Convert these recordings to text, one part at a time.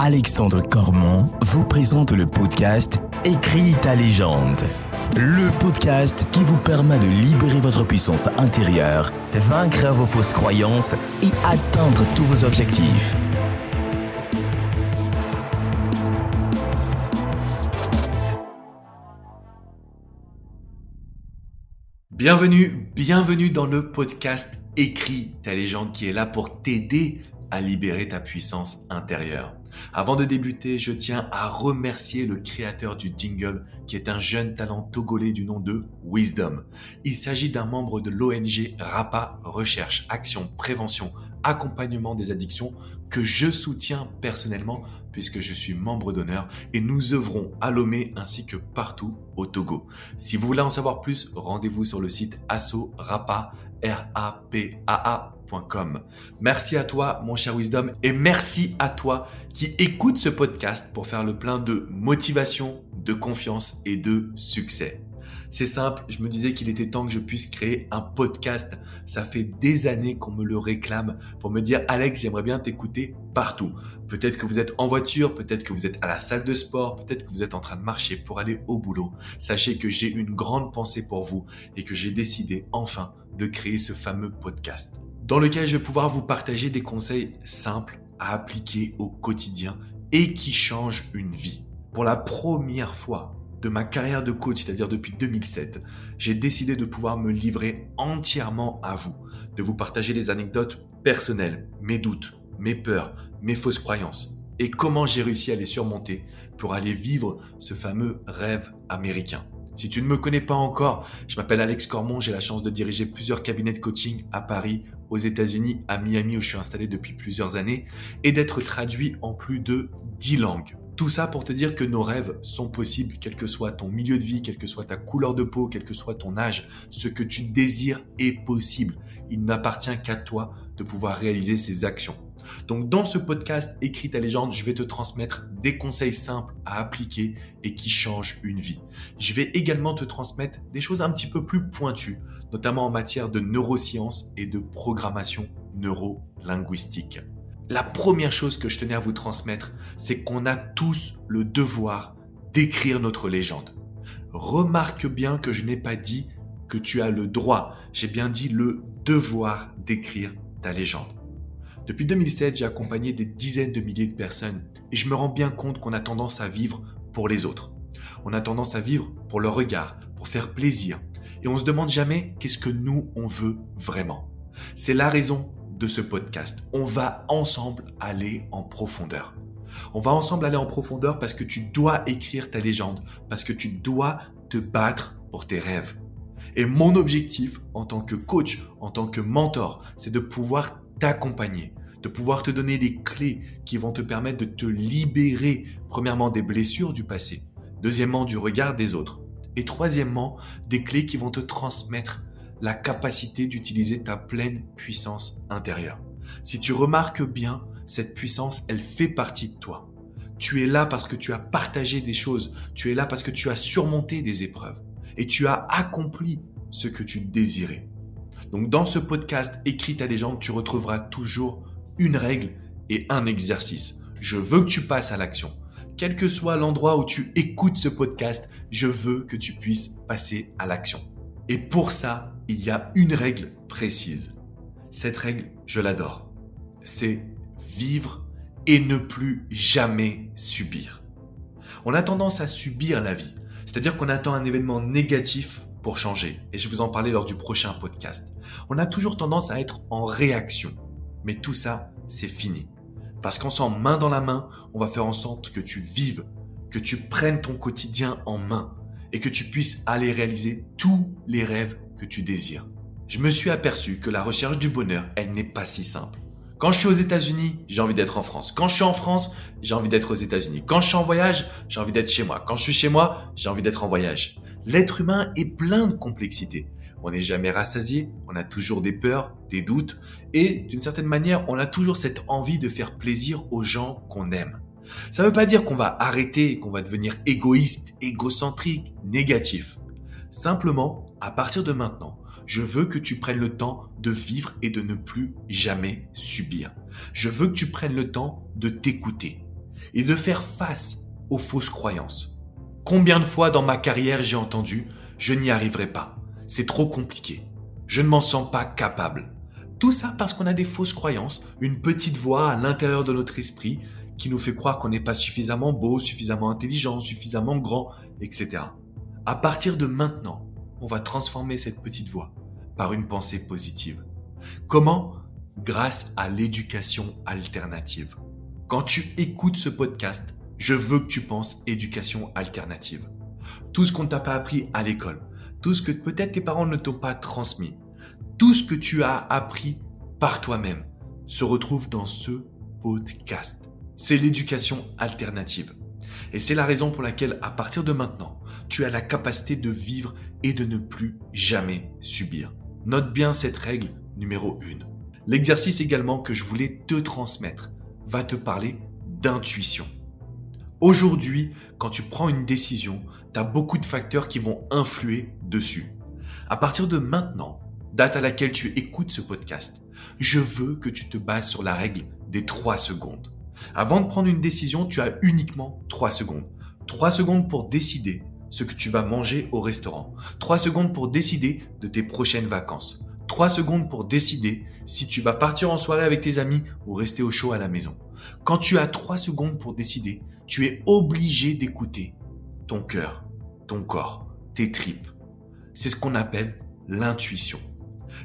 Alexandre Cormon vous présente le podcast Écris ta légende. Le podcast qui vous permet de libérer votre puissance intérieure, vaincre vos fausses croyances et atteindre tous vos objectifs. Bienvenue, bienvenue dans le podcast Écris ta légende qui est là pour t'aider à libérer ta puissance intérieure. Avant de débuter, je tiens à remercier le créateur du jingle qui est un jeune talent togolais du nom de Wisdom. Il s'agit d'un membre de l'ONG RAPA Recherche, Action, Prévention, Accompagnement des addictions que je soutiens personnellement puisque je suis membre d'honneur et nous œuvrons à Lomé ainsi que partout au Togo. Si vous voulez en savoir plus, rendez-vous sur le site asso Merci à toi, mon cher Wisdom, et merci à toi qui écoute ce podcast pour faire le plein de motivation, de confiance et de succès. C'est simple, je me disais qu'il était temps que je puisse créer un podcast. Ça fait des années qu'on me le réclame pour me dire Alex, j'aimerais bien t'écouter partout. Peut-être que vous êtes en voiture, peut-être que vous êtes à la salle de sport, peut-être que vous êtes en train de marcher pour aller au boulot. Sachez que j'ai une grande pensée pour vous et que j'ai décidé enfin de créer ce fameux podcast dans lequel je vais pouvoir vous partager des conseils simples à appliquer au quotidien et qui changent une vie. Pour la première fois de ma carrière de coach, c'est-à-dire depuis 2007, j'ai décidé de pouvoir me livrer entièrement à vous, de vous partager des anecdotes personnelles, mes doutes, mes peurs, mes fausses croyances et comment j'ai réussi à les surmonter pour aller vivre ce fameux rêve américain. Si tu ne me connais pas encore, je m'appelle Alex Cormon, j'ai la chance de diriger plusieurs cabinets de coaching à Paris, aux États-Unis, à Miami où je suis installé depuis plusieurs années, et d'être traduit en plus de 10 langues. Tout ça pour te dire que nos rêves sont possibles, quel que soit ton milieu de vie, quelle que soit ta couleur de peau, quel que soit ton âge. Ce que tu désires est possible. Il n'appartient qu'à toi de pouvoir réaliser ces actions. Donc dans ce podcast Écris ta légende, je vais te transmettre des conseils simples à appliquer et qui changent une vie. Je vais également te transmettre des choses un petit peu plus pointues, notamment en matière de neurosciences et de programmation neuro-linguistique. La première chose que je tenais à vous transmettre, c'est qu'on a tous le devoir d'écrire notre légende. Remarque bien que je n'ai pas dit que tu as le droit, j'ai bien dit le devoir d'écrire ta légende. Depuis 2007, j'ai accompagné des dizaines de milliers de personnes et je me rends bien compte qu'on a tendance à vivre pour les autres. On a tendance à vivre pour leur regard, pour faire plaisir. Et on se demande jamais qu'est-ce que nous, on veut vraiment. C'est la raison de ce podcast. On va ensemble aller en profondeur. On va ensemble aller en profondeur parce que tu dois écrire ta légende, parce que tu dois te battre pour tes rêves. Et mon objectif en tant que coach, en tant que mentor, c'est de pouvoir t'accompagner, de pouvoir te donner des clés qui vont te permettre de te libérer, premièrement, des blessures du passé, deuxièmement, du regard des autres, et troisièmement, des clés qui vont te transmettre la capacité d'utiliser ta pleine puissance intérieure. Si tu remarques bien, cette puissance, elle fait partie de toi. Tu es là parce que tu as partagé des choses, tu es là parce que tu as surmonté des épreuves et tu as accompli ce que tu désirais. Donc dans ce podcast Écris ta légende, tu retrouveras toujours une règle et un exercice. Je veux que tu passes à l'action. Quel que soit l'endroit où tu écoutes ce podcast, je veux que tu puisses passer à l'action. Et pour ça, il y a une règle précise. Cette règle, je l'adore. C'est vivre et ne plus jamais subir. On a tendance à subir la vie, c'est-à-dire qu'on attend un événement négatif pour changer, et je vous en parlais lors du prochain podcast. On a toujours tendance à être en réaction, mais tout ça, c'est fini. Parce qu'ensemble, main dans la main, on va faire en sorte que tu vives, que tu prennes ton quotidien en main, et que tu puisses aller réaliser tous les rêves que tu désires. Je me suis aperçu que la recherche du bonheur, elle n'est pas si simple. Quand je suis aux États-Unis, j'ai envie d'être en France. Quand je suis en France, j'ai envie d'être aux États-Unis. Quand je suis en voyage, j'ai envie d'être chez moi. Quand je suis chez moi, j'ai envie d'être en voyage. L'être humain est plein de complexité. On n'est jamais rassasié, on a toujours des peurs, des doutes, et d'une certaine manière, on a toujours cette envie de faire plaisir aux gens qu'on aime. Ça ne veut pas dire qu'on va arrêter, qu'on va devenir égoïste, égocentrique, négatif. Simplement, à partir de maintenant, je veux que tu prennes le temps de vivre et de ne plus jamais subir. Je veux que tu prennes le temps de t'écouter. et de faire face aux fausses croyances. Combien de fois dans ma carrière j'ai entendu ⁇ je n'y arriverai pas, c'est trop compliqué, je ne m'en sens pas capable ⁇ Tout ça parce qu'on a des fausses croyances, une petite voix à l'intérieur de notre esprit qui nous fait croire qu'on n'est pas suffisamment beau, suffisamment intelligent, suffisamment grand, etc. À partir de maintenant, on va transformer cette petite voix par une pensée positive. Comment? Grâce à l'éducation alternative. Quand tu écoutes ce podcast, je veux que tu penses éducation alternative. Tout ce qu'on ne t'a pas appris à l'école, tout ce que peut-être tes parents ne t'ont pas transmis, tout ce que tu as appris par toi-même se retrouve dans ce podcast. C'est l'éducation alternative. Et c'est la raison pour laquelle, à partir de maintenant, tu as la capacité de vivre et de ne plus jamais subir. Note bien cette règle numéro 1. L'exercice également que je voulais te transmettre va te parler d'intuition. Aujourd'hui, quand tu prends une décision, tu as beaucoup de facteurs qui vont influer dessus. À partir de maintenant, date à laquelle tu écoutes ce podcast, je veux que tu te bases sur la règle des 3 secondes. Avant de prendre une décision, tu as uniquement 3 secondes. 3 secondes pour décider ce que tu vas manger au restaurant. 3 secondes pour décider de tes prochaines vacances. 3 secondes pour décider si tu vas partir en soirée avec tes amis ou rester au chaud à la maison. Quand tu as 3 secondes pour décider, tu es obligé d'écouter ton cœur, ton corps, tes tripes. C'est ce qu'on appelle l'intuition.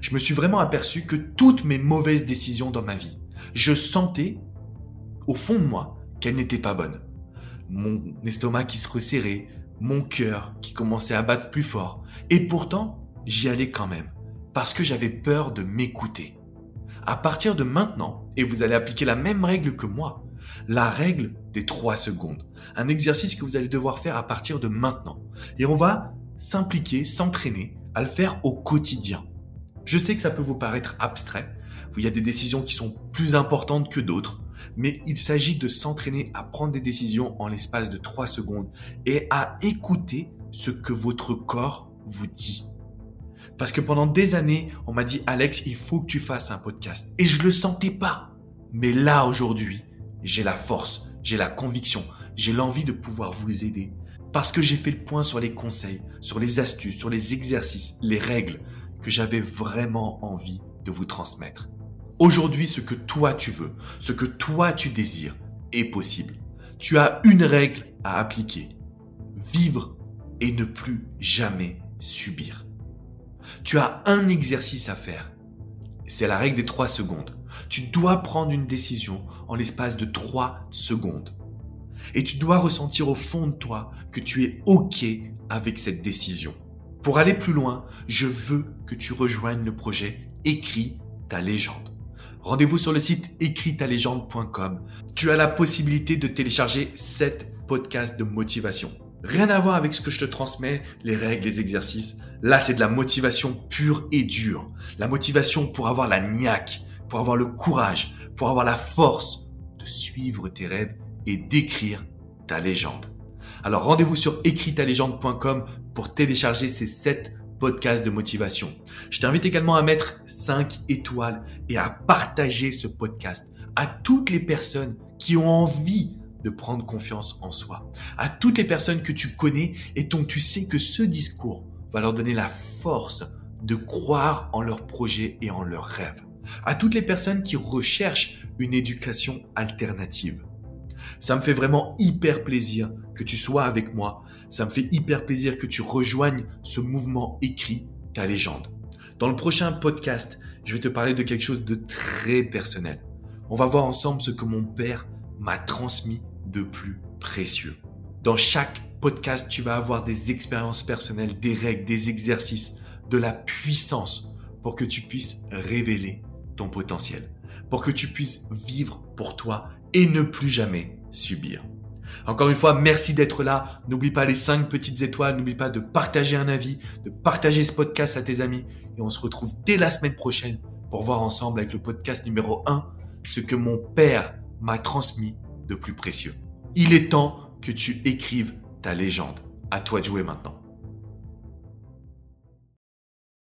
Je me suis vraiment aperçu que toutes mes mauvaises décisions dans ma vie, je sentais au fond de moi qu'elles n'étaient pas bonnes. Mon estomac qui se resserrait, mon cœur qui commençait à battre plus fort. Et pourtant, j'y allais quand même, parce que j'avais peur de m'écouter. À partir de maintenant, et vous allez appliquer la même règle que moi, la règle des 3 secondes. Un exercice que vous allez devoir faire à partir de maintenant. Et on va s'impliquer, s'entraîner à le faire au quotidien. Je sais que ça peut vous paraître abstrait, il y a des décisions qui sont plus importantes que d'autres, mais il s'agit de s'entraîner à prendre des décisions en l'espace de 3 secondes et à écouter ce que votre corps vous dit. Parce que pendant des années, on m'a dit Alex, il faut que tu fasses un podcast. Et je le sentais pas. Mais là, aujourd'hui, j'ai la force, j'ai la conviction, j'ai l'envie de pouvoir vous aider. Parce que j'ai fait le point sur les conseils, sur les astuces, sur les exercices, les règles que j'avais vraiment envie de vous transmettre. Aujourd'hui, ce que toi tu veux, ce que toi tu désires est possible. Tu as une règle à appliquer. Vivre et ne plus jamais subir. Tu as un exercice à faire. C'est la règle des 3 secondes. Tu dois prendre une décision en l'espace de 3 secondes. Et tu dois ressentir au fond de toi que tu es OK avec cette décision. Pour aller plus loin, je veux que tu rejoignes le projet Écris ta légende. Rendez-vous sur le site écritalégende.com. Tu as la possibilité de télécharger 7 podcasts de motivation. Rien à voir avec ce que je te transmets, les règles, les exercices. Là, c'est de la motivation pure et dure. La motivation pour avoir la niaque, pour avoir le courage, pour avoir la force de suivre tes rêves et d'écrire ta légende. Alors rendez-vous sur écritalégende.com pour télécharger ces 7 podcasts de motivation. Je t'invite également à mettre 5 étoiles et à partager ce podcast à toutes les personnes qui ont envie de prendre confiance en soi. À toutes les personnes que tu connais et dont tu sais que ce discours va leur donner la force de croire en leurs projets et en leurs rêves. À toutes les personnes qui recherchent une éducation alternative. Ça me fait vraiment hyper plaisir que tu sois avec moi. Ça me fait hyper plaisir que tu rejoignes ce mouvement écrit, ta légende. Dans le prochain podcast, je vais te parler de quelque chose de très personnel. On va voir ensemble ce que mon père m'a transmis de plus précieux. Dans chaque podcast, tu vas avoir des expériences personnelles, des règles, des exercices, de la puissance pour que tu puisses révéler ton potentiel, pour que tu puisses vivre pour toi et ne plus jamais subir. Encore une fois, merci d'être là. N'oublie pas les 5 petites étoiles. N'oublie pas de partager un avis, de partager ce podcast à tes amis. Et on se retrouve dès la semaine prochaine pour voir ensemble avec le podcast numéro 1 ce que mon père m'a transmis de plus précieux. Il est temps que tu écrives ta légende. À toi de jouer maintenant.